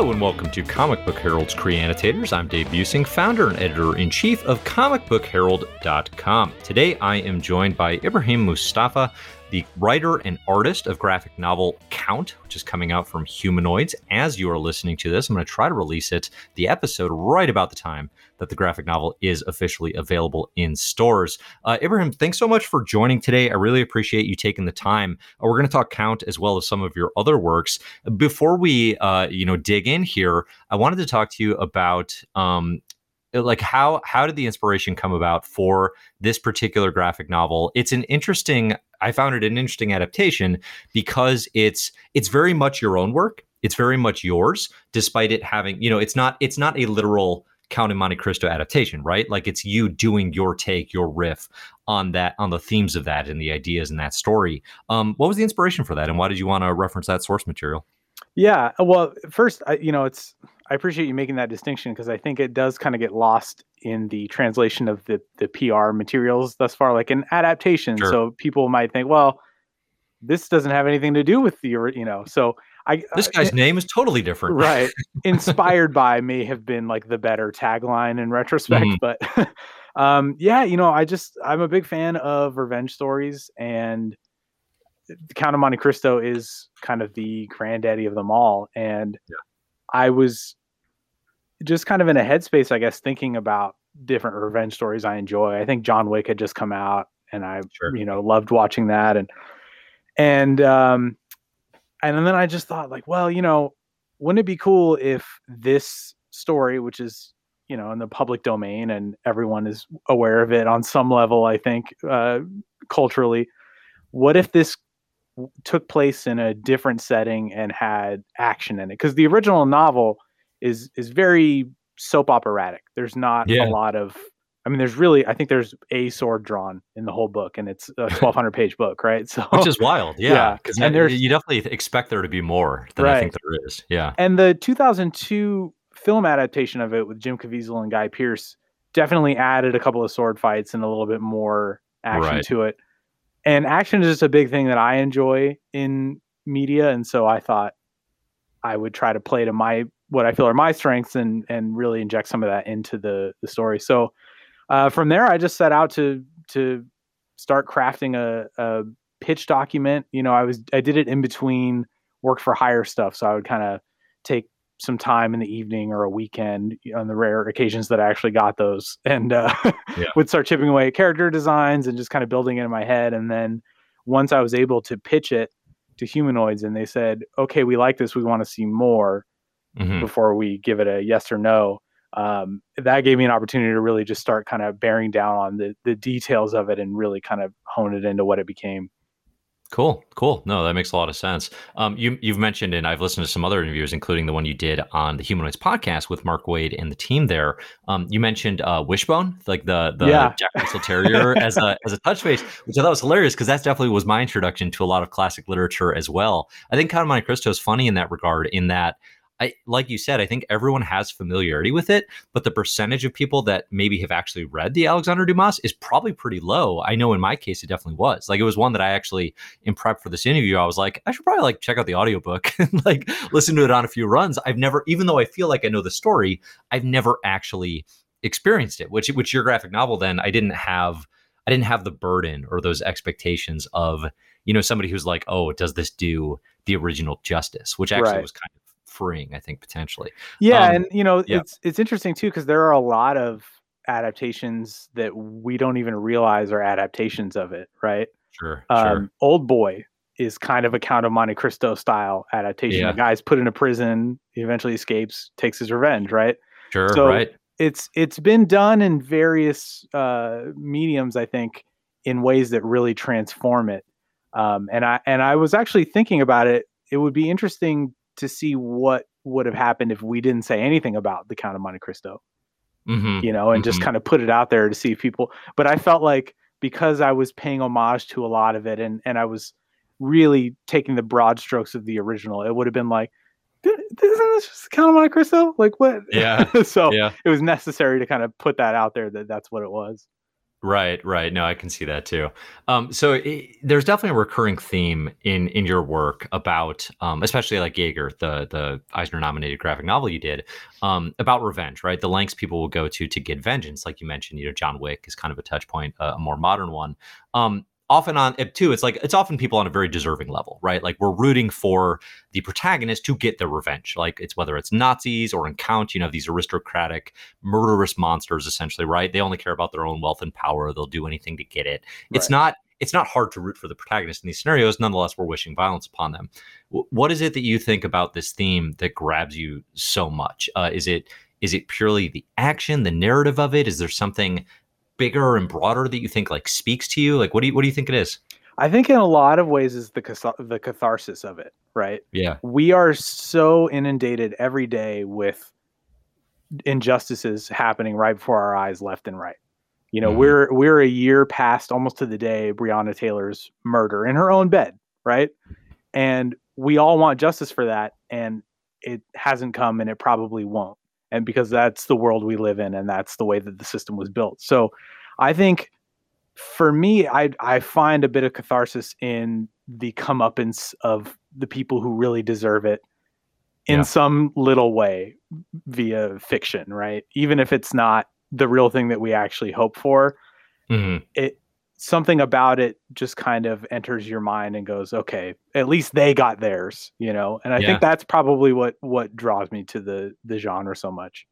Hello and welcome to Comic Book Herald's Creanitators. I'm Dave Buesing, founder and editor in chief of comicbookherald.com. Today I am joined by Ibrahim Moustafa, the writer and artist of graphic novel Count, which is coming out from Humanoids. As you are listening to this, I'm going to try to release it, the episode, right about the time that the graphic novel is officially available in stores. Uh, Ibrahim, thanks so much for joining today. I really appreciate you taking the time. Uh, we're going to talk Count as well as some of your other works. Before we, uh, you know, dig in here, I wanted to talk to you about um, like how how did the inspiration come about for this particular graphic novel it's an interesting i found it an interesting adaptation because it's it's very much your own work. It's very much yours despite it having you know it's not it's not a literal count in monte cristo adaptation right? Like it's you doing your take your riff on that on the themes of that and the ideas in that story. Um what was the inspiration for that and why did you want to reference that source material yeah well first I, you know it's I appreciate you making that distinction because I think it does kind of get lost in the translation of the the PR materials thus far, like an adaptation. Sure. So people might think, well, this doesn't have anything to do with the you know. So I this uh, guy's uh, name is totally different, right? Inspired by may have been like the better tagline in retrospect, mm-hmm. but um, yeah, you know, I just I'm a big fan of revenge stories and. The Count of Monte Cristo is kind of the granddaddy of them all, and yeah. I was just kind of in a headspace, I guess, thinking about different revenge stories I enjoy. I think John Wick had just come out, and I, sure. you know, loved watching that, and and um, and then I just thought, like, well, you know, wouldn't it be cool if this story, which is you know in the public domain and everyone is aware of it on some level, I think uh, culturally, what if this took place in a different setting and had action in it? Because the original novel is is very soap operatic. There's not yeah. a lot of I mean, there's really, I think there's a sword drawn in the whole book, and it's a 1,200 page book, right? So, which is wild, yeah. Because yeah, and there's you definitely expect there to be more than right. I think there is, yeah. And the 2002 film adaptation of it with Jim Caviezel and Guy Pearce definitely added a couple of sword fights and a little bit more action right. to it. And action is just a big thing that I enjoy in media, and so I thought I would try to play to my what I feel are my strengths and and really inject some of that into the the story. So uh, from there, I just set out to to start crafting a, a pitch document. You know, I was I did it in between work for hire stuff, so I would kind of take some time in the evening or a weekend on the rare occasions that I actually got those and uh, yeah. would start chipping away at character designs and just kind of building it in my head. And then once I was able to pitch it to humanoids and they said, okay, we like this, we want to see more, mm-hmm. before we give it a yes or no. Um, that gave me an opportunity to really just start kind of bearing down on the the details of it and really kind of hone it into what it became. Cool, cool. No, that makes a lot of sense. Um, you, you've mentioned, and I've listened to some other interviews, including the one you did on the Humanoids podcast with Mark Waid and the team there. Um, you mentioned uh, Wishbone, like the the yeah. Jack Russell Terrier, as a as a touch base, which I thought was hilarious because that definitely was my introduction to a lot of classic literature as well. I think of Monte Cristo is funny in that regard, in that I like you said, I think everyone has familiarity with it, but the percentage of people that maybe have actually read the Alexander Dumas is probably pretty low. I know in my case it definitely was. Like it was one that I actually in prep for this interview, I was like, I should probably like check out the audiobook and like listen to it on a few runs. I've never, even though I feel like I know the story, I've never actually experienced it, which which your graphic novel then I didn't have I didn't have the burden or those expectations of, you know, somebody who's like, oh, does this do the original justice? Which actually right. was kind of freeing, I think potentially. Yeah, um, and you know, yeah. it's it's interesting too because there are a lot of adaptations that we don't even realize are adaptations of it, right? Sure. Um, sure. Old Boy is kind of a Count of Monte Cristo style adaptation. Yeah. The guy's put in a prison, he eventually escapes, takes his revenge, right? Sure. So right. It's it's been done in various uh, mediums, I think, in ways that really transform it. Um, and I and I was actually thinking about it. It would be interesting to see what would have happened if we didn't say anything about the Count of Monte Cristo. Mm-hmm. You know, and mm-hmm. just kind of put it out there to see if people. But I felt like because I was paying homage to a lot of it, and and I was really taking the broad strokes of the original, it would have been like, isn't this just Count of Monte Cristo? Like what? Yeah. so yeah. it was necessary to kind of put that out there that that's what it was. Right, right. No, I can see that too. Um, so it, there's definitely a recurring theme in in your work about, um, especially like Jaeger, the the Eisner nominated graphic novel you did, um, about revenge. Right, the lengths people will go to to get vengeance. Like you mentioned, you know, John Wick is kind of a touch point, uh, a more modern one. Um, often on it too it's like it's often people on a very deserving level right? Like we're rooting for the protagonist to get their revenge. Like it's whether it's nazis or in count you know these aristocratic murderous monsters essentially right? They only care about their own wealth and power. They'll do anything to get it. Right. it's not it's not hard to root for the protagonist in these scenarios. Nonetheless we're wishing violence upon them. W- what is it that you think about this theme that grabs you so much? Uh, is it is it purely the action the narrative of it? Is there something bigger and broader that you think like speaks to you? Like, what do you what do you think it is? I think in a lot of ways is the the catharsis of it, right? Yeah, we are so inundated every day with injustices happening right before our eyes, left and right. You know, mm-hmm. we're we're a year past almost to the day Breonna Taylor's murder in her own bed, right? And we all want justice for that, and it hasn't come, and it probably won't and because that's the world we live in and that's the way that the system was built so i think for me i i find a bit of catharsis in the comeuppance of the people who really deserve it in yeah. some little way via fiction right even if it's not the real thing that we actually hope for mm-hmm. it something about it just kind of enters your mind and goes okay at least they got theirs you know? And i yeah. think that's probably what what draws me to the the genre so much.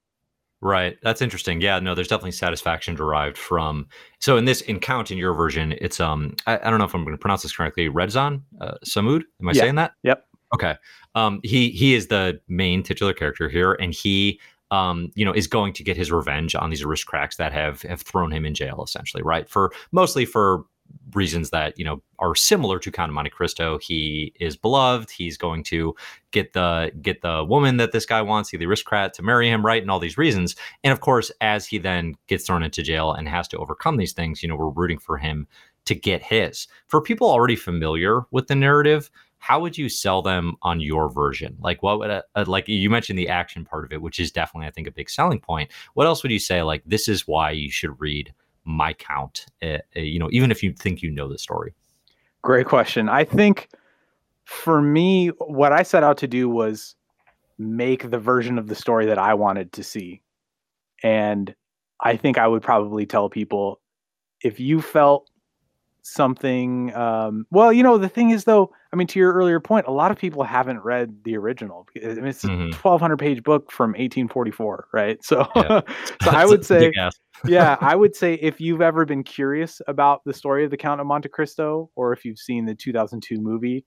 Right. That's interesting. Yeah no there's definitely satisfaction derived from so in this in count in your version it's um i, I don't know if i'm going to pronounce this correctly redzon uh, samud? Am i yeah. saying that? Yep. Okay. Um he he is the main titular character here and he um, you know, is going to get his revenge on these aristocrats that have have thrown him in jail, essentially, right? For mostly for reasons that you know are similar to Count of Monte Cristo. He is beloved. He's going to get the get the woman that this guy wants, the aristocrat, to marry him, right? And all these reasons. And of course, as he then gets thrown into jail and has to overcome these things, you know, we're rooting for him to get his. For people already familiar with the narrative, how would you sell them on your version? Like, what would a, a, like you mentioned the action part of it, which is definitely I think a big selling point. What else would you say? Like, this is why you should read my count. Uh, uh, you know, even if you think you know the story. Great question. I think for me, what I set out to do was make the version of the story that I wanted to see, and I think I would probably tell people if you felt something um, well you know the thing is though i mean to your earlier point a lot of people haven't read the original i mean it's mm-hmm. a 1200 page book from 1844 right so yeah. so i would say yeah i would say if you've ever been curious about the story of the count of monte cristo or if you've seen the 2002 movie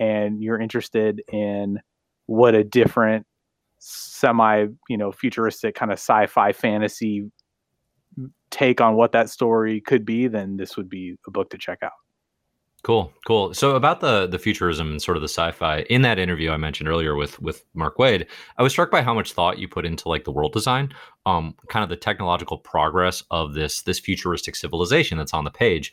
and you're interested in what a different semi you know futuristic kind of sci-fi fantasy take on what that story could be, then this would be a book to check out. Cool, cool. So about the the futurism and sort of the sci-fi in that interview I mentioned earlier with with Mark Waid, I was struck by how much thought you put into like the world design, um, kind of the technological progress of this this futuristic civilization that's on the page.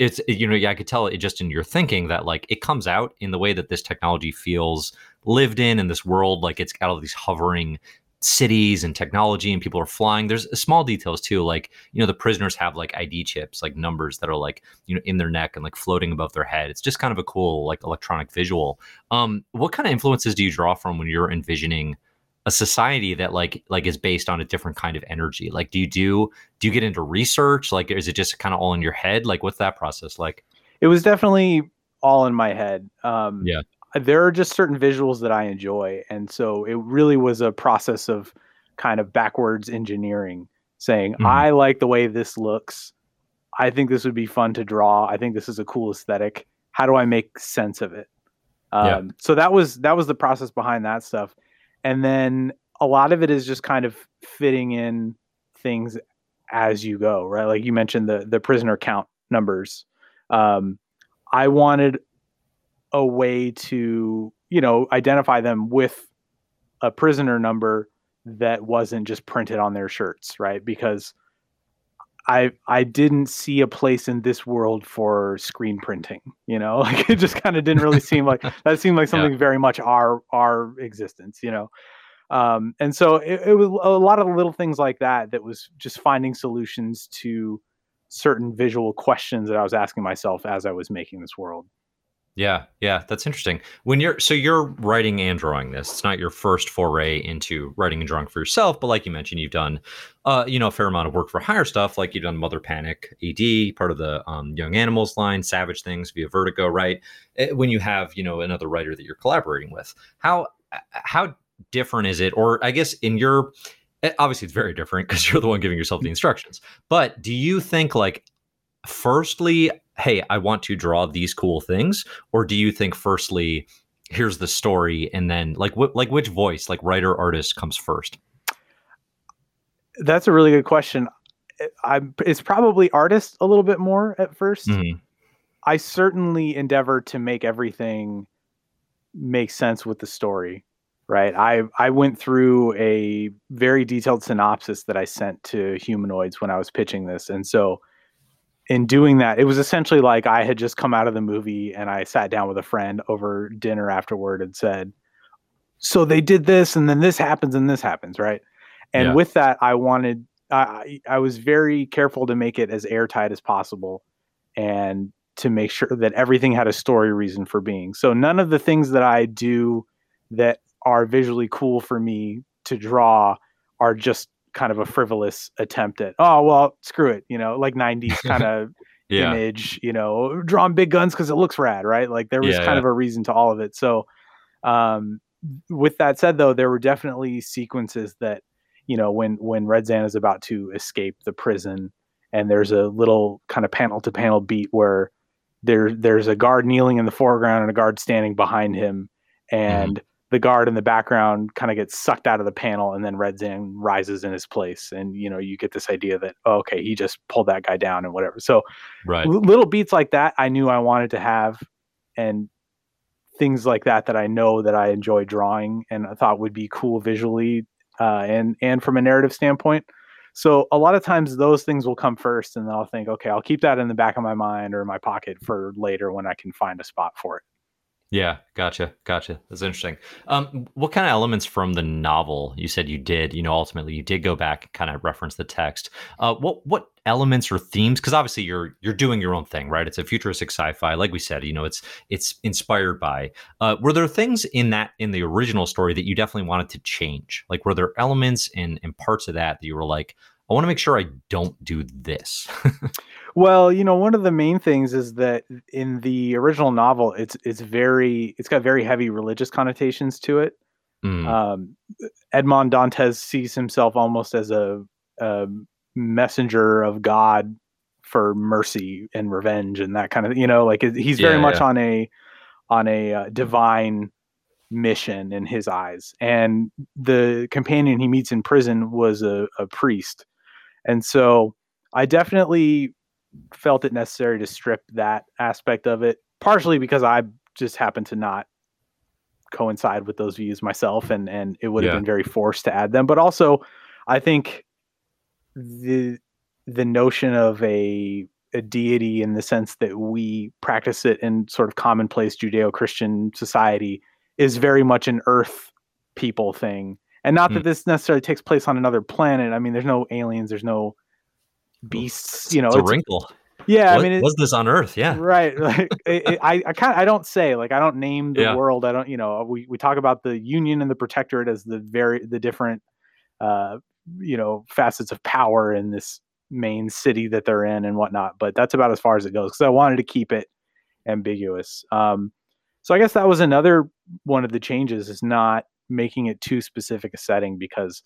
It's you know yeah I could tell it just in your thinking that like it comes out in the way that this technology feels lived in in this world like it's got all these hovering cities and technology and people are flying there's small details too like you know the prisoners have like id chips like numbers that are like you know in their neck and like floating above their head. It's just kind of a cool like electronic visual. Um what kind of influences do you draw from when you're envisioning a society that like like is based on a different kind of energy? Like do you do do you get into research? Like is it just kind of all in your head? Like what's that process like? It was definitely all in my head. Um yeah there are just certain visuals that I enjoy. And so it really was a process of kind of backwards engineering, saying, mm-hmm. I like the way this looks. I think this would be fun to draw. I think this is a cool aesthetic. How do I make sense of it? Um, yeah. So that was that was the process behind that stuff, and then a lot of it is just kind of fitting in things as you go, right? Like you mentioned the the prisoner count numbers. Um, I wanted a way to you know identify them with a prisoner number that wasn't just printed on their shirts right because i i didn't see a place in this world for screen printing you know like it just kind of didn't really seem like that seemed like something yeah. very much our our existence you know um, and so it, it was a lot of little things like that that was just finding solutions to certain visual questions that I was asking myself as I was making this world. Yeah, yeah, that's interesting. When you're so you're writing and drawing this, it's not your first foray into writing and drawing for yourself, but like you mentioned, you've done, uh, you know, a fair amount of work for hire stuff. Like you've done Mother Panic, AD, part of the um, Young Animals line, Savage Things via Vertigo, right? Eh, when you have, you know, another writer that you're collaborating with, how how different is it? Or I guess in your eh, obviously it's very different because you're the one giving yourself the instructions. But do you think like firstly hey, I want to draw these cool things? Or do you think, firstly, here's the story, and then like what, like which voice, like writer, artist, comes first? That's a really good question. I it's probably artist a little bit more at 1st mm-hmm. I certainly endeavor to make everything make sense with the story. Right. I I went through a very detailed synopsis that I sent to humanoids when I was pitching this, and so in doing that, it was essentially like I had just come out of the movie and I sat down with a friend over dinner afterward and said, "So they did this, and then this happens, and this happens, right?" And yeah. with that, I wanted, I I was very careful to make it as airtight as possible, and to make sure that everything had a story reason for being. So none of the things that I do that are visually cool for me to draw are just kind of a frivolous attempt at oh well screw it you know like 90s kind of yeah. image you know drawing big guns because it looks rad right like there was yeah, kind yeah. of a reason to all of it so um, with that said though there were definitely sequences that you know when when Redzan is about to escape the prison and there's a little kind of panel to panel beat where there there's a guard kneeling in the foreground and a guard standing behind him mm-hmm. and mm-hmm the guard in the background kind of gets sucked out of the panel and then Redzan rises in his place. And, you know, you get this idea that, oh, okay, he just pulled that guy down and whatever. So right. Little beats like that, I knew I wanted to have and things like that, that I know that I enjoy drawing and I thought would be cool visually uh, and, and from a narrative standpoint. So a lot of times those things will come first and then I'll think, okay, I'll keep that in the back of my mind or in my pocket for later when I can find a spot for it. Yeah, gotcha, gotcha. That's interesting. Um, what kind of elements from the novel you said you did? You know, ultimately you did go back and kind of reference the text. Uh, what what elements or themes? Because obviously you're you're doing your own thing, right? It's a futuristic sci-fi, like we said. You know, it's it's inspired by. Uh, were there things in that in the original story that you definitely wanted to change? Like, were there elements and and parts of that that you were like, I want to make sure I don't do this. Well, you know, one of the main things is that in the original novel, it's it's very it's got very heavy religious connotations to it. Mm. Um, Edmond Dantes sees himself almost as a, a, messenger of God for mercy and revenge and that kind of you know like he's very yeah, much yeah. on a on a uh, divine mission in his eyes and the companion he meets in prison was a, a priest and so i definitely felt it necessary to strip that aspect of it, partially because I just happened to not coincide with those views myself and and it would have yeah. been very forced to add them but also i think the the notion of a a deity in the sense that we practice it in sort of commonplace judeo-christian society is very much an earth people thing and not mm. that this necessarily takes place on another planet i mean there's no aliens there's no beasts. You know, it's a wrinkle. Yeah, what, I mean, it, was this on Earth? Yeah, right. Like, it, it, I, I kind of, I don't say like I don't name the yeah. world. I don't, you know, we we talk about the Union and the Protectorate as the very the different, uh, you know, facets of power in this main city that they're in and whatnot. But that's about as far as it goes because I wanted to keep it ambiguous. Um, so I guess that was another one of the changes is not making it too specific a setting because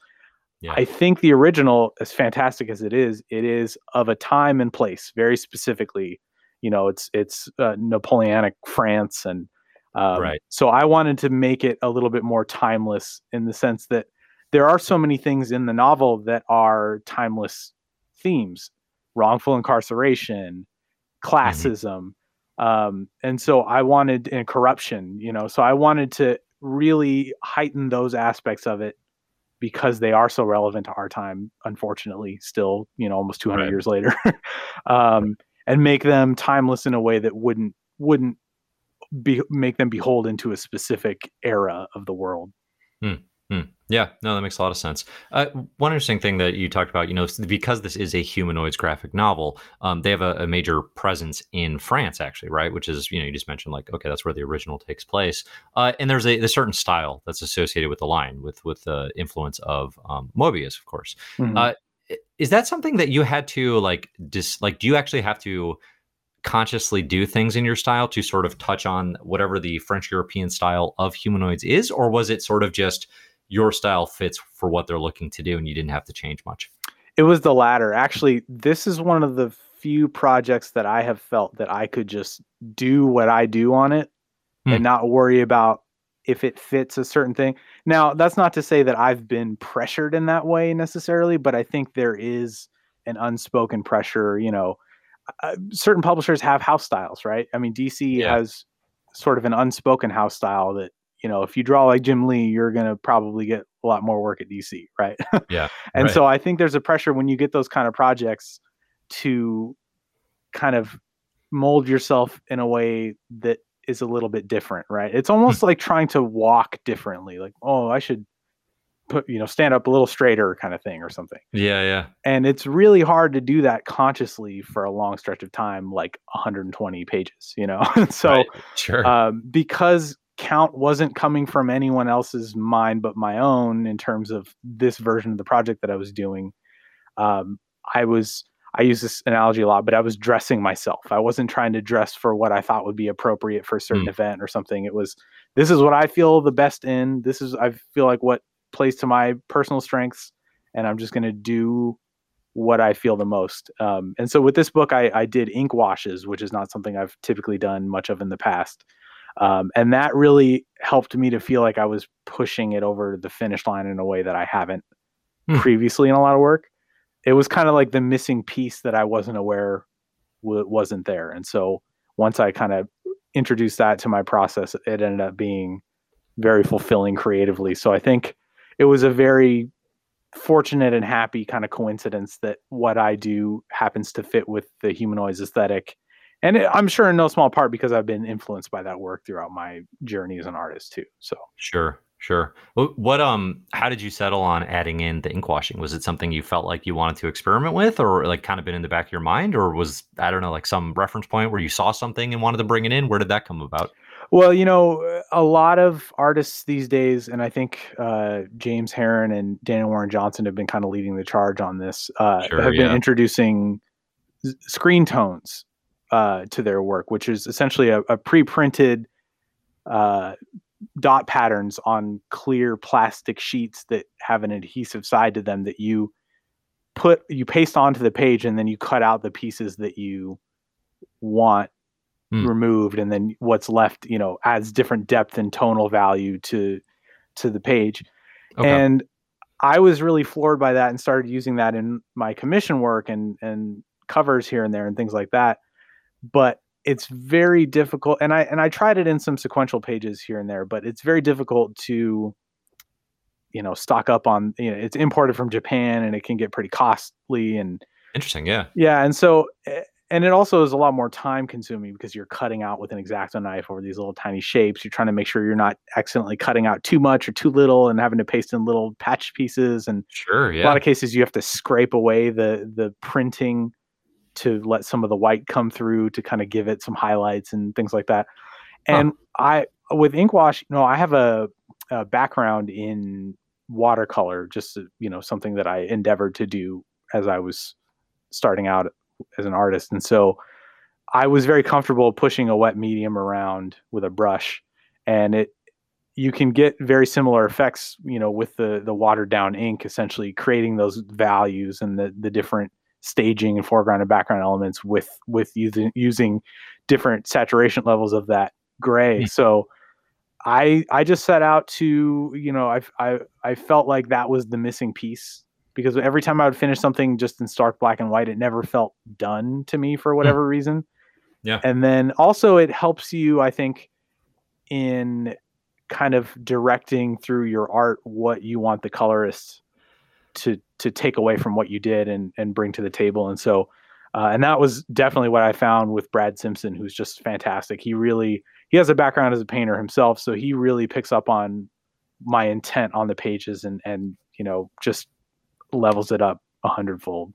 yeah. I think the original, as fantastic as it is, it is of a time and place very specifically. You know, it's it's uh, Napoleonic France, and um, right. So I wanted to make it a little bit more timeless in the sense that there are so many things in the novel that are timeless themes: wrongful incarceration, mm-hmm. classism, mm-hmm. um, and so I wanted and corruption. You know, so I wanted to really heighten those aspects of it because they are so relevant to our time unfortunately still you know almost 200 right. years later um, and make them timeless in a way that wouldn't wouldn't be make them beholden to a specific era of the world hmm. Hmm. Yeah, no, that makes a lot of sense. Uh, one interesting thing that you talked about, you know, because this is a humanoids graphic novel, um, they have a, a, major presence in France, actually, right? Which is, you know, you just mentioned like, okay, that's where the original takes place, uh, and there's a, a, certain style that's associated with the line, with with the influence of um, Moebius, of course. Mm-hmm. Uh, is that something that you had to like, dis like, do you actually have to consciously do things in your style to sort of touch on whatever the French European style of humanoids is, or was it sort of just your style fits for what they're looking to do and you didn't have to change much? It was the latter. Actually, this is one of the few projects that I have felt that I could just do what I do on it hmm. and not worry about if it fits a certain thing. Now, that's not to say that I've been pressured in that way necessarily, but I think there is an unspoken pressure, you know, uh, certain publishers have house styles, right? I mean, DC yeah. has sort of an unspoken house style that you know, if you draw like Jim Lee, you're going to probably get a lot more work at DC, right? Yeah. and right. so I think there's a pressure when you get those kind of projects to kind of mold yourself in a way that is a little bit different, right? It's almost hmm. like trying to walk differently, like, oh, I should put, you know, stand up a little straighter kind of thing or something. Yeah, yeah. And it's really hard to do that consciously for a long stretch of time, like 120 pages, you know? so, right. sure. Um, because count wasn't coming from anyone else's mind but my own in terms of this version of the project that I was doing. Um, I was I use this analogy a lot, but I was dressing myself. I wasn't trying to dress for what I thought would be appropriate for a certain mm. event or something. It was this is what I feel the best in. This is I feel like what plays to my personal strengths, and I'm just going to do what I feel the most. Um, and so with this book, I, I did ink washes, which is not something I've typically done much of in the past. Um, and that really helped me to feel like I was pushing it over the finish line in a way that I haven't hmm. previously in a lot of work. It was kind of like the missing piece that I wasn't aware w- wasn't there. And so once I kind of introduced that to my process, it ended up being very fulfilling creatively. So I think it was a very fortunate and happy kind of coincidence that what I do happens to fit with the humanoids aesthetic and it, I'm sure in no small part because I've been influenced by that work throughout my journey as an artist too. So sure, sure. What um, how did you settle on adding in the ink washing? Was it something you felt like you wanted to experiment with, or like kind of been in the back of your mind, or was I don't know, like some reference point where you saw something and wanted to bring it in? Where did that come about? Well, you know, a lot of artists these days, and I think uh, James Harren and Daniel Warren Johnson have been kind of leading the charge on this. Uh, sure, have yeah. been introducing screen tones uh, to their work, which is essentially a, a pre-printed uh, dot patterns on clear plastic sheets that have an adhesive side to them that you put you paste onto the page and then you cut out the pieces that you want mm. removed and then what's left you know adds different depth and tonal value to to the page okay. and i was really floored by that and started using that in my commission work and and covers here and there and things like that but it's very difficult and i and i tried it in some sequential pages here and there but it's very difficult to you know stock up on you know it's imported from japan and it can get pretty costly and interesting yeah. Yeah and so eh, and it also is a lot more time consuming because you're cutting out with an exacto knife over these little tiny shapes. You're trying to make sure you're not accidentally cutting out too much or too little and having to paste in little patch pieces and sure yeah a lot of cases you have to scrape away the the printing to let some of the white come through to kind of give it some highlights and things like that. And huh. I with ink wash, you know, I have a, a background in watercolor, just uh, you know something that I endeavored to do as I was starting out as an artist, and so I was very comfortable pushing a wet medium around with a brush, and it you can get very similar effects, you know, with the the watered down ink, essentially creating those values and the the different staging and foreground and background elements with with using using different saturation levels of that gray. Mm. So I I just set out to you know I I I felt like that was the missing piece because every time I would finish something just in stark black and white, it never felt done to me for whatever mm. reason. Yeah. And then also it helps you, I think, in kind of directing through your art what you want the colorist to to take away from what you did and and bring to the table. And so, uh, and that was definitely what I found with Brad Simpson, who's just fantastic. He really he has a background as a painter himself, so he really picks up on my intent on the pages and and you know just levels it up a hundredfold.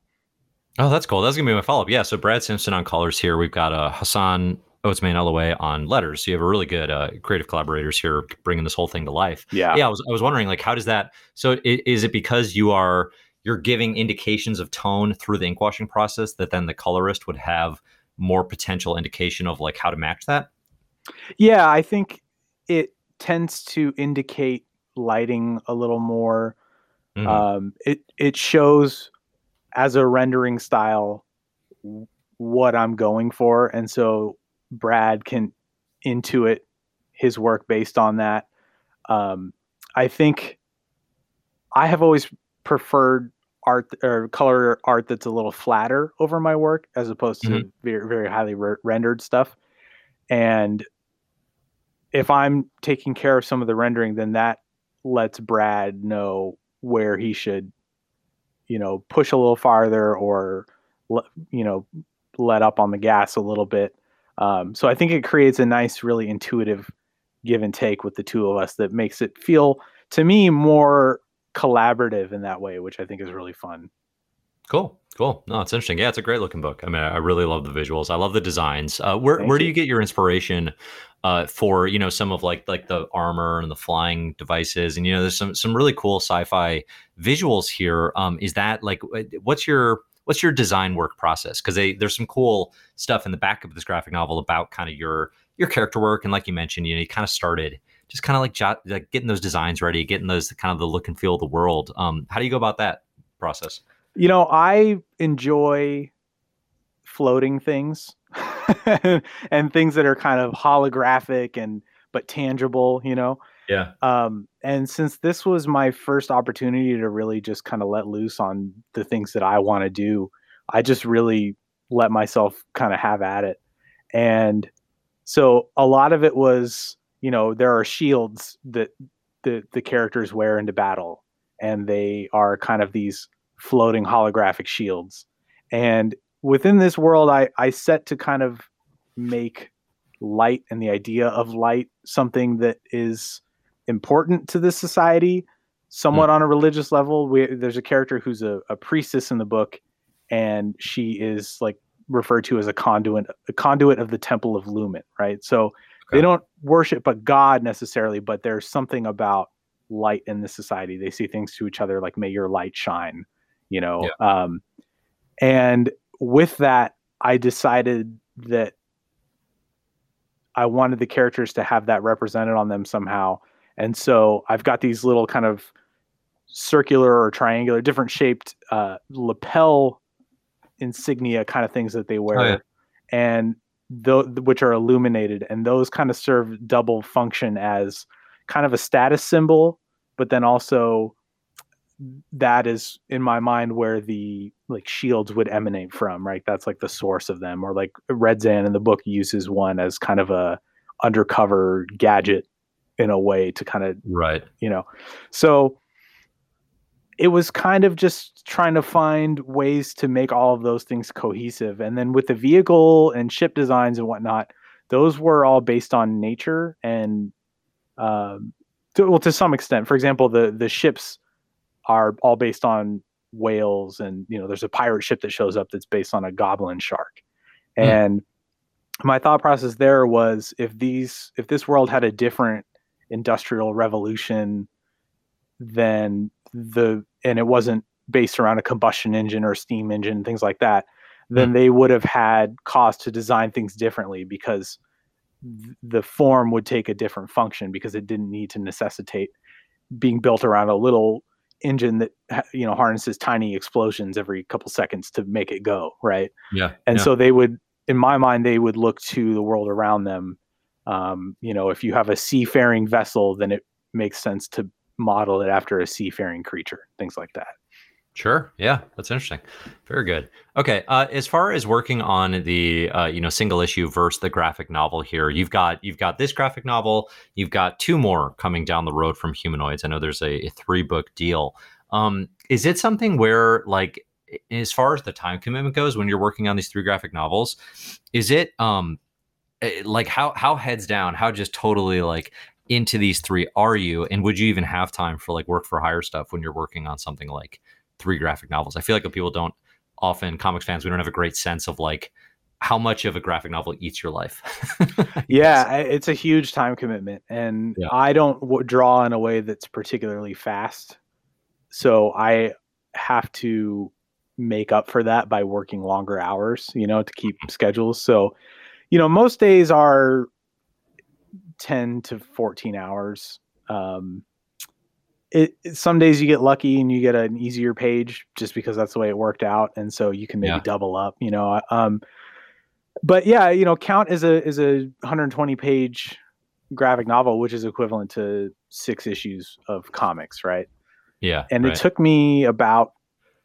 Oh, that's cool. That's gonna be my follow up. Yeah. So Brad Simpson on colors here. We've got uh, Hassan Otsmane-Elhaou on letters. So you have a really good uh, creative collaborators here bringing this whole thing to life. Yeah. Yeah. I was I was wondering like how does that? So is it because you are you're giving indications of tone through the ink washing process that then the colorist would have more potential indication of like how to match that? Yeah, I think it tends to indicate lighting a little more. Mm-hmm. Um, it it shows as a rendering style what I'm going for, and so Brad can intuit his work based on that. Um, I think I have always preferred art or color art that's a little flatter over my work as opposed to mm-hmm. very very highly re- rendered stuff. And if I'm taking care of some of the rendering, then that lets Brad know where he should, you know, push a little farther or, you know, let up on the gas a little bit. Um, so I think it creates a nice, really intuitive give and take with the two of us that makes it feel to me more collaborative in that way, which I think is really fun. Cool. Cool. No, it's interesting. Yeah, it's a great looking book. I mean, I really love the visuals. I love the designs. Uh, where Thank where do you get your inspiration uh, for you know some of like like the armor and the flying devices? And you know, there's some some really cool sci-fi visuals here. Um, is that like what's your what's your design work process? Because there's some cool stuff in the back of this graphic novel about kind of your your character work and like you mentioned, you know, you kind of started just kind of like, jot, like getting those designs ready, getting those kind of the look and feel of the world. Um, how do you go about that process? You know, I enjoy floating things and things that are kind of holographic and but tangible, you know. Yeah. Um, and since this was my first opportunity to really just kind of let loose on the things that I want to do, I just really let myself kind of have at it. And so a lot of it was, you know, there are shields that the the characters wear into battle, and they are kind of these floating holographic shields. And within this world, I, I set to kind of make light and the idea of light something that is important to this society, somewhat mm. on a religious level. We, there's a character who's a, a priestess in the book, and she is like referred to as a conduit, a conduit of the temple of Lumen, right? So okay. they don't worship a god necessarily, but there's something about light in this society. They see things to each other like "May your light shine," you know yeah. um, and with that i decided that i wanted the characters to have that represented on them somehow and so i've got these little kind of circular or triangular different shaped uh, lapel insignia kind of things that they wear oh, yeah. and th- which are illuminated. And those kind of serve double function as kind of a status symbol but then also that is in my mind where the like shields would emanate from right? That's like the source of them. Or like Redzan in the book uses one as kind of a undercover gadget in a way to kind of right. you know. So it was kind of just trying to find ways to make all of those things cohesive. And then with the vehicle and ship designs and whatnot those were all based on nature and um to, well to some extent. For example the the ships are all based on whales and you know there's a pirate ship that shows up that's based on a goblin shark. Mm. and my thought process there was if these if this world had a different industrial revolution then the and it wasn't based around a combustion engine or steam engine things like that then mm. they would have had cause to design things differently because th- the form would take a different function because it didn't need to necessitate being built around a little engine that you know harnesses tiny explosions every couple seconds to make it go right yeah and yeah. so they would in my mind they would look to the world around them um, you know if you have a seafaring vessel then it makes sense to model it after a seafaring creature things like that Sure. Yeah, that's interesting. Very good. Okay. Uh, as far as working on the uh, you know single issue versus the graphic novel here, you've got you've got this graphic novel. You've got two more coming down the road from Humanoids. I know there's a, a three book deal. Um, is it something where like as far as the time commitment goes when you're working on these three graphic novels, is it um Eh, like how how heads down how just totally like into these three are you? And would you even have time for like work for hire stuff when you're working on something like three graphic novels? I feel like people don't often comics fans we don't have a great sense of like how much of a graphic novel eats your life. yeah, it's a huge time commitment, and yeah. I don't w- draw in a way that's particularly fast, so I have to make up for that by working longer hours, you know, to keep mm-hmm. schedules. So, you know, most days are 10 to 14 hours. Um, it, it, some days you get lucky and you get an easier page just because that's the way it worked out, and so you can maybe yeah. double up. You know, um, but yeah, you know, Count is a is a 120 page graphic novel, which is equivalent to six issues of comics, right? Yeah, and right. it took me about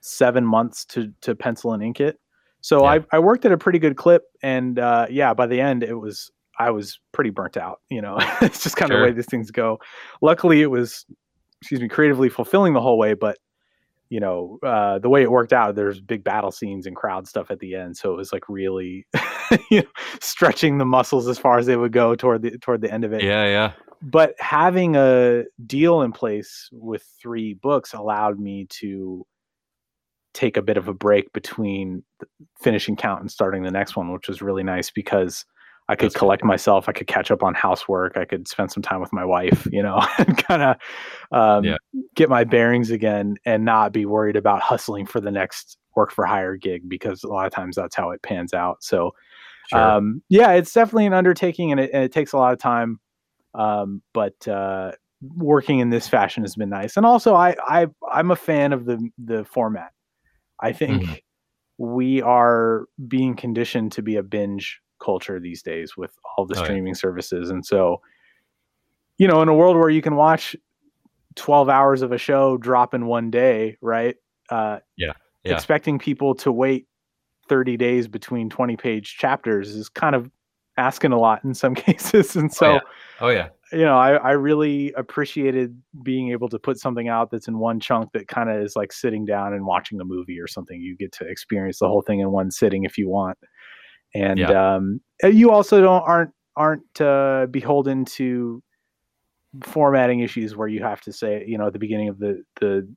seven months to to pencil and ink it. So yeah. I I worked at a pretty good clip, and uh, yeah, by the end it was I was pretty burnt out. You know, it's just kind sure. of the way these things go. Luckily, it was excuse me creatively fulfilling the whole way, but you know uh, the way it worked out there's big battle scenes and crowd stuff at the end so it was like really you know, stretching the muscles as far as they would go toward the toward the end of it yeah yeah but having a deal in place with three books allowed me to take a bit of a break between finishing count and starting the next one, which was really nice because I could That's collect cool. myself. I could catch up on housework. I could spend some time with my wife, you know, and kind of um, yeah. get my bearings again and not be worried about hustling for the next work for hire gig because a lot of times that's how it pans out. So, sure. um, yeah, it's definitely an undertaking and it, and it takes a lot of time. Um, but uh, working in this fashion has been nice. And also, I, I I'm a fan of the the format. I think mm-hmm. We are being conditioned to be a binge culture these days with all the oh, streaming yeah. services. And so, you know, in a world where you can watch 12 hours of a show drop in one day, right? Uh, yeah. yeah. Expecting people to wait 30 days between 20 page chapters is kind of asking a lot in some cases. And so, oh, yeah. Oh, yeah you know, I, I really appreciated being able to put something out that's in one chunk that kind of is like sitting down and watching a movie or something. You get to experience the whole thing in one sitting if you want. And yeah. um, you also don't aren't aren't uh, beholden to formatting issues where you have to say, you know, at the beginning of the the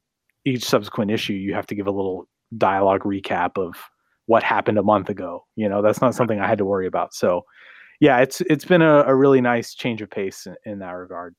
each subsequent issue, you have to give a little dialogue recap of what happened a month ago. You know, that's not something I had to worry about. So yeah, it's it's been a, a really nice change of pace in, in, that regard.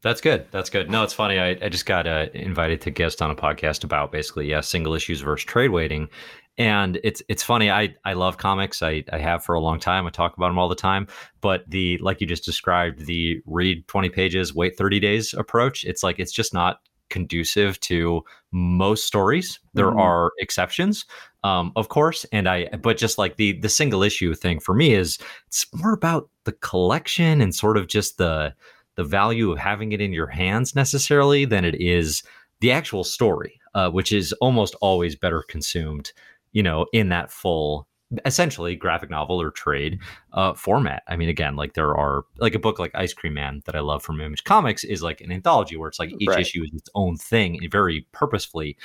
That's good. That's good. No, it's funny. I, I just got uh, invited to guest on a podcast about basically yeah single issues versus trade waiting, and it's it's funny. I I love comics. I I have for a long time. I talk about them all the time. But the like you just described, the read twenty pages, wait thirty days approach. It's like it's just not conducive to most stories. There mm-hmm. are exceptions, um, of course, and I. But just like the the single issue thing for me is it's more about the collection and sort of just the the value of having it in your hands necessarily than it is the actual story, uh, which is almost always better consumed, you know, in that full essentially graphic novel or trade uh, format. I mean, again, like there are like a book like Ice Cream Man that I love from Image Comics is like an anthology where it's like each right. issue is its own thing, and very purposefully.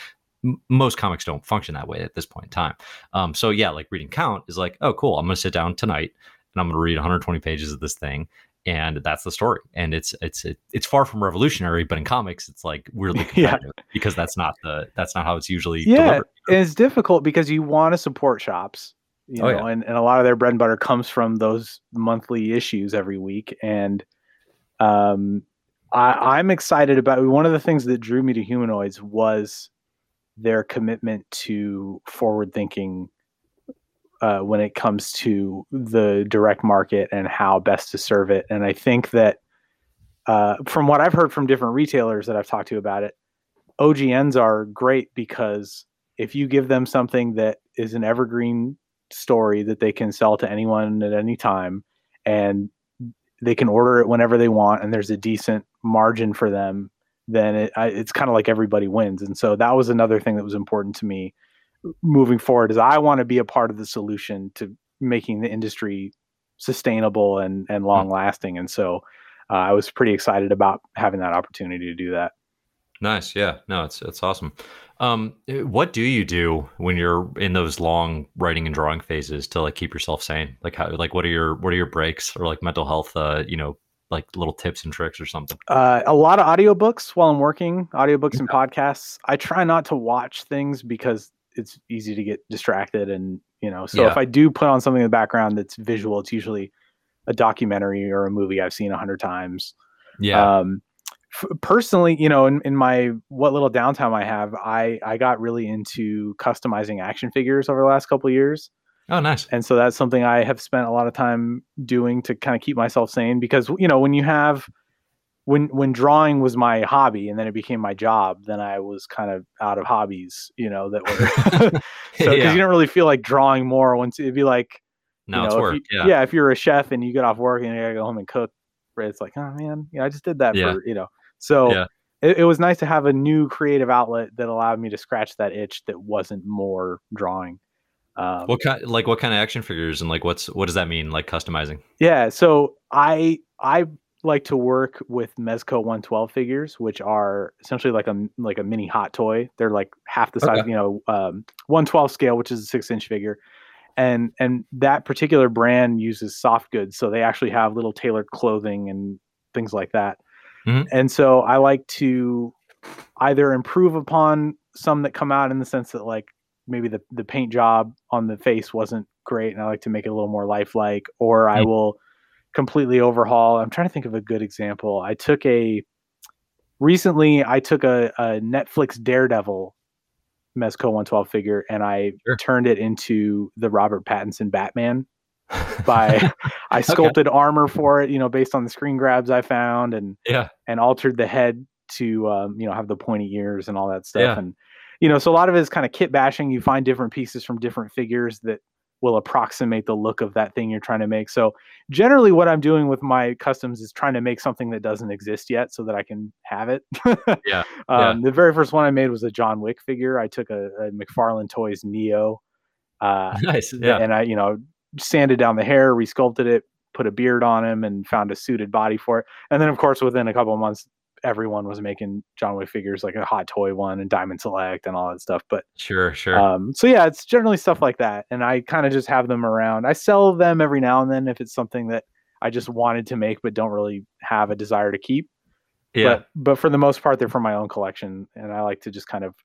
M- most comics don't function that way at this point in time. Um, so yeah, like reading Count is like, oh, cool. I'm going to sit down tonight and I'm going to read 120 pages of this thing, and that's the story. And it's it's it's far from revolutionary, but in comics, it's like weirdly competitive yeah. because that's not the that's not how it's usually yeah. Delivered. And it's difficult because you want to support shops you oh, know, yeah. and, and a lot of their bread and butter comes from those monthly issues every week. And um, I, I'm excited about one of the things that drew me to humanoids was their commitment to forward thinking uh, when it comes to the direct market and how best to serve it. And I think that uh, from what I've heard from different retailers that I've talked to about it, OGNs are great because if you give them something that is an evergreen story that they can sell to anyone at any time and they can order it whenever they want and there's a decent margin for them then it, it's kind of like everybody wins. And so that was another thing that was important to me moving forward is i want to be a part of the solution to making the industry sustainable and and long lasting and so uh, i was pretty excited about having that opportunity to do that. Nice. Yeah. No it's it's awesome. Um, what do you do when you're in those long writing and drawing phases to like keep yourself sane? Like how, like what are your what are your breaks or like mental health? Uh, you know, like little tips and tricks or something? Uh, a lot of audiobooks while I'm working, audiobooks yeah. and podcasts. I try not to watch things because it's easy to get distracted and you know so yeah. if i do put on something in the background that's visual it's usually a documentary or a movie i've seen a hundred times yeah um f- personally you know in, in my what little downtime i have i i got really into customizing action figures over the last couple years oh nice and so that's something i have spent a lot of time doing to kind of keep myself sane because you know when you have when when drawing was my hobby and then it became my job then i was kind of out of hobbies you know that were so because yeah. you don't really feel like drawing more once it'd be like no you know, it's work you, yeah. yeah if you're a chef and you get off work and you gotta go home and cook right it's like oh man you know i just did that yeah. for you know so yeah. it, it was nice to have a new creative outlet that allowed me to scratch that itch that wasn't more drawing um, what kind like what kind of action figures and like what's what does that mean like customizing yeah so i i like to work with Mezco 112 figures, which are essentially like a like a mini hot toy. They're like half the size, okay. you know, um, 112 scale, which is a six inch figure, and and that particular brand uses soft goods, so they actually have little tailored clothing and things like that. Mm-hmm. And so I like to either improve upon some that come out in the sense that like maybe the the paint job on the face wasn't great, and I like to make it a little more lifelike, or. I will completely overhaul. I'm trying to think of a good example. I took a recently I took a, a Netflix Daredevil Mezco 112 figure and I sure. turned it into the Robert Pattinson Batman by I sculpted okay. armor for it, you know, based on the screen grabs I found and yeah, and altered the head to um, you know have the pointy ears and all that stuff yeah. and you know so a lot of it is kind of kit bashing you find different pieces from different figures that will approximate the look of that thing you're trying to make. So generally what I'm doing with my customs is trying to make something that doesn't exist yet so that I can have it. yeah. Um, yeah. The very first one I made was a John Wick figure. I took a, a McFarlane Toys Neo. Uh, nice. Yeah. And I, you know, sanded down the hair, resculpted it, put a beard on him and found a suited body for it. And then of course within a couple of months everyone was making John Wick figures, like a Hot Toy one and Diamond Select and all that stuff. But sure, sure. Um, so yeah, it's generally stuff like that, and I kind of just have them around. I sell them every now and then if it's something that I just wanted to make but don't really have a desire to keep. Yeah. But but for the most part, they're from my own collection, and I like to just kind of,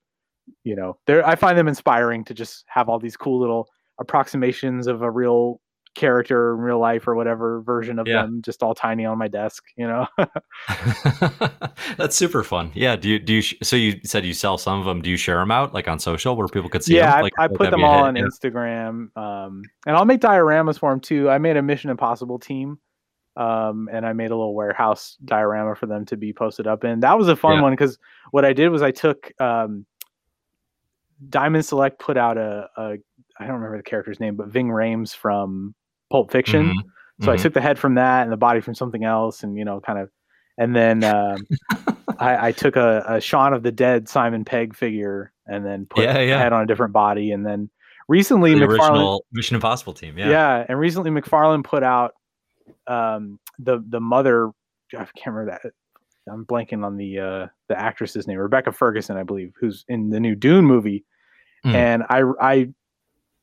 you know, they I find them inspiring to just have all these cool little approximations of a real character in real life or whatever version of yeah. them just all tiny on my desk you know that's super fun yeah do you do you so you said you sell some of them do you share them out like on social where people could see yeah them? I, like, I, put them all on yeah. instagram um, and i'll make dioramas for them too i made a mission impossible team um, and i made a little warehouse diorama for them to be posted up in that was a fun yeah. one because what i did was i took um, diamond select put out a, a I don't remember the character's name, but Ving Rhames from Pulp Fiction. Mm-hmm. So mm-hmm. I took the head from that and the body from something else, and you know, kind of, and then um, I, I, took a, a Shaun of the Dead Simon Pegg figure and then put yeah, yeah. the head on a different body, and then recently the original Mission Impossible team, yeah, yeah, and recently McFarlane put out um, the the mother. I can't remember that. I'm blanking on the uh, the actress's name, Rebecca Ferguson, I believe, who's in the new Dune movie. Mm. And I I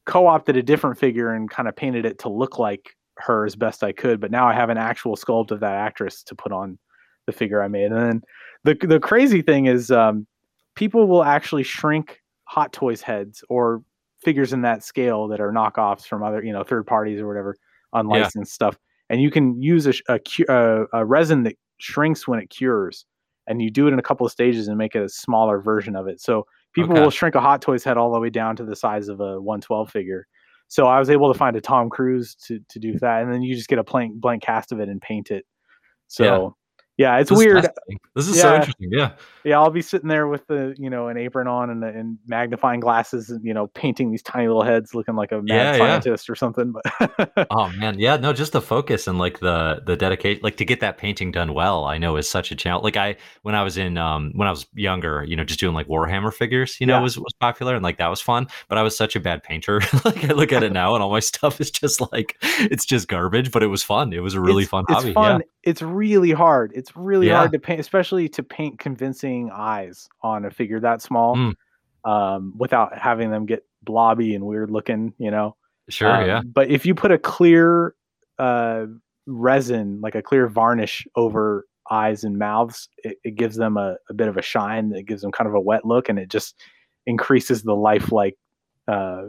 co-opted a different figure and kind of painted it to look like her as best I could. But now I have an actual sculpt of that actress to put on the figure I made. And then the the crazy thing is, um, people will actually shrink Hot Toys heads or figures in that scale that are knockoffs from other, you know, third parties or whatever, unlicensed yeah. stuff. And you can use a, a, a resin that shrinks when it cures, and you do it in a couple of stages and make it a smaller version of it. So People okay. will shrink a Hot Toys head all the way down to the size of a 112 figure. So I was able to find a Tom Cruise to to do that, and then you just get a blank blank cast of it and paint it. So yeah, it's this weird. Is this is yeah. so interesting. Yeah. Yeah, I'll be sitting there with the, you know, an apron on and, and magnifying glasses and, you know, painting these tiny little heads looking like a mad yeah, scientist yeah. or something. But oh man, yeah, no, just the focus and like the the dedication like to get that painting done well, I know is such a challenge. Like I when I was in um when I was younger, you know, just doing like Warhammer figures, you know, was was popular and like that was fun. But I was such a bad painter. like I look at it now and all my stuff is just like it's just garbage, but it was fun. It was a really it's, fun it's hobby. Fun. It's really hard. It's really yeah. hard to paint, especially to paint convincing eyes on a figure that small, mm. um, without having them get blobby and weird looking. You know. Sure. Um, yeah. But if you put a clear, uh, resin, like a clear varnish over eyes and mouths. It, it gives them a, a, bit of a shine. It gives them kind of a wet look, and it just increases the lifelike uh,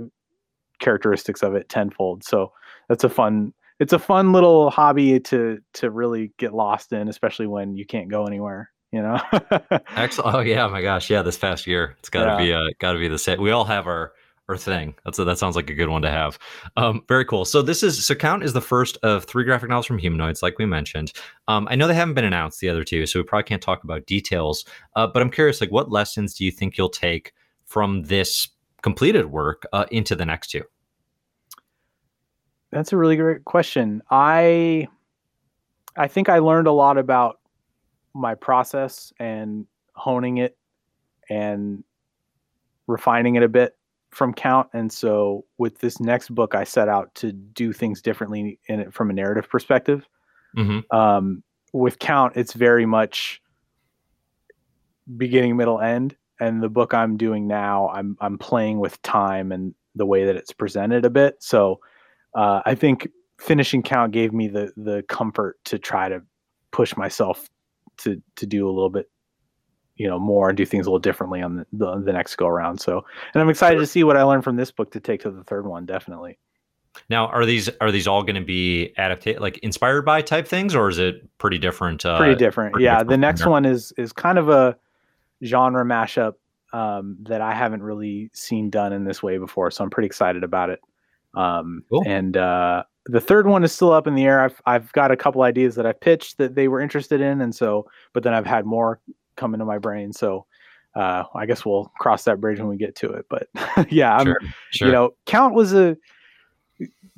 characteristics of it tenfold. So that's a fun. It's a fun little hobby to to really get lost in, especially when you can't go anywhere. You know. Excellent. Oh yeah, my gosh, yeah. This past year, it's got to yeah. be uh, got to be the set. We all have our or thing. That's a, that sounds like a good one to have. Um, very cool. So this is so Count is the first of three graphic novels from Humanoids, like we mentioned. Um, I know they haven't been announced the other two, so we probably can't talk about details. Uh, but I'm curious, like, what lessons do you think you'll take from this completed work uh, into the next two? That's a really great question. I I think I learned a lot about my process and honing it and refining it a bit from Count, and so with this next book, I set out to do things differently in it from a narrative perspective. Mm-hmm. Um, with Count, it's very much beginning, middle, end, and the book I'm doing now, I'm I'm playing with time and the way that it's presented a bit. So uh, I think finishing Count gave me the the comfort to try to push myself to to do a little bit you know more and do things a little differently on the, the, the next go around. So and i'm excited sure. to see what i learned from this book to take to the third one definitely. Now are these are these all going to be adapted like inspired by type things or is it pretty different uh, pretty different pretty yeah. different the next one is is kind of a genre mashup um, that i haven't really seen done in this way before so i'm pretty excited about it um, cool. and uh, the third one is still up in the air. I've I've got a couple ideas that I've pitched that they were interested in, and so but then I've had more come into my brain. So uh, I guess we'll cross that bridge when we get to it. But yeah, I'm, sure, sure. you know, Count was a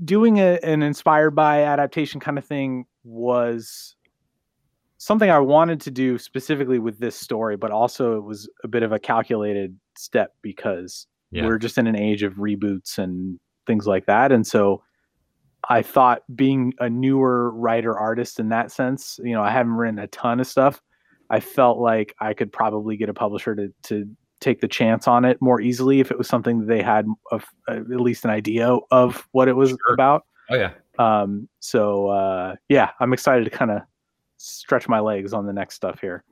doing a, an inspired by adaptation kind of thing was something I wanted to do specifically with this story, but also it was a bit of a calculated step because yeah. we're just in an age of reboots and things like that. And so I thought being a newer writer artist in that sense, you know, I haven't written a ton of stuff. I felt like I could probably get a publisher to to take the chance on it more easily if it was something that they had of, uh, at least an idea of what it was sure. about. Oh yeah. Um, so uh, yeah, I'm excited to kind of stretch my legs on the next stuff here.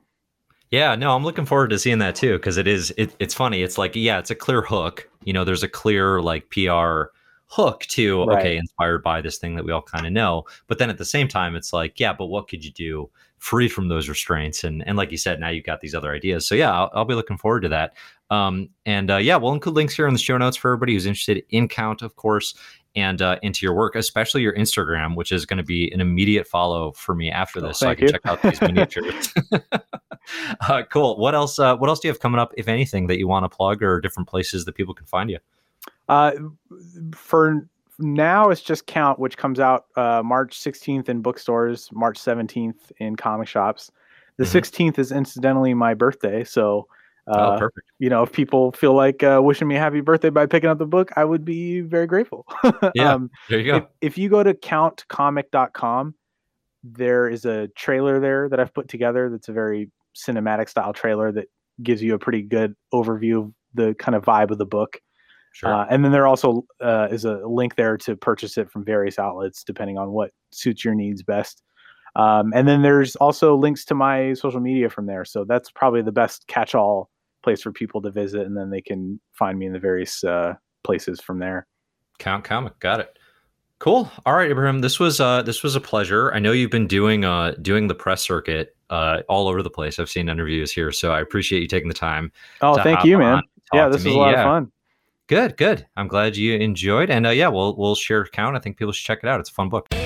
Yeah, no, I'm looking forward to seeing that too because it is it, it's funny. It's like yeah, it's a clear hook. You know, there's a clear like PR hook to right. okay, inspired by this thing that we all kind of know. But then at the same time, it's like yeah, but what could you do free from those restraints. And and like you said, now you've got these other ideas. So yeah, I'll, I'll be looking forward to that. Um, and uh, yeah, we'll include links here in the show notes for everybody who's interested in Count, of course, and uh, into your work, especially your Instagram, which is going to be an immediate follow for me after oh, this, oh, so I can you. check out these miniatures. uh, cool. What else? Uh, what else do you have coming up, if anything, that you want to plug, or different places that people can find you? Uh, for now it's just Count, which comes out uh, March 16th in bookstores, March 17th in comic shops. The mm-hmm. 16th is incidentally my birthday, so oh, uh, oh, perfect. You know, if people feel like uh, wishing me a happy birthday by picking up the book, I would be very grateful. yeah, um, there you go. If, if, you go to countcomic.com, there is a trailer there that I've put together. That's a very cinematic style trailer that gives you a pretty good overview of the kind of vibe of the book. Sure. Uh, and then there also uh, is a link there to purchase it from various outlets, depending on what suits your needs best. Um, and then there's also links to my social media from there. So that's probably the best catch all place for people to visit. And then they can find me in the various uh, places from there. Count Comic. Got it. Cool. All right, Ibrahim. This was uh, this was a pleasure. I know you've been doing uh, doing the press circuit uh, all over the place. I've seen interviews here, so I appreciate you taking the time. Oh, thank you, man. Yeah, this was a lot yeah. of fun. Good, good. I'm glad you enjoyed, and uh, yeah, we'll we'll share count. I think people should check it out. It's a fun book.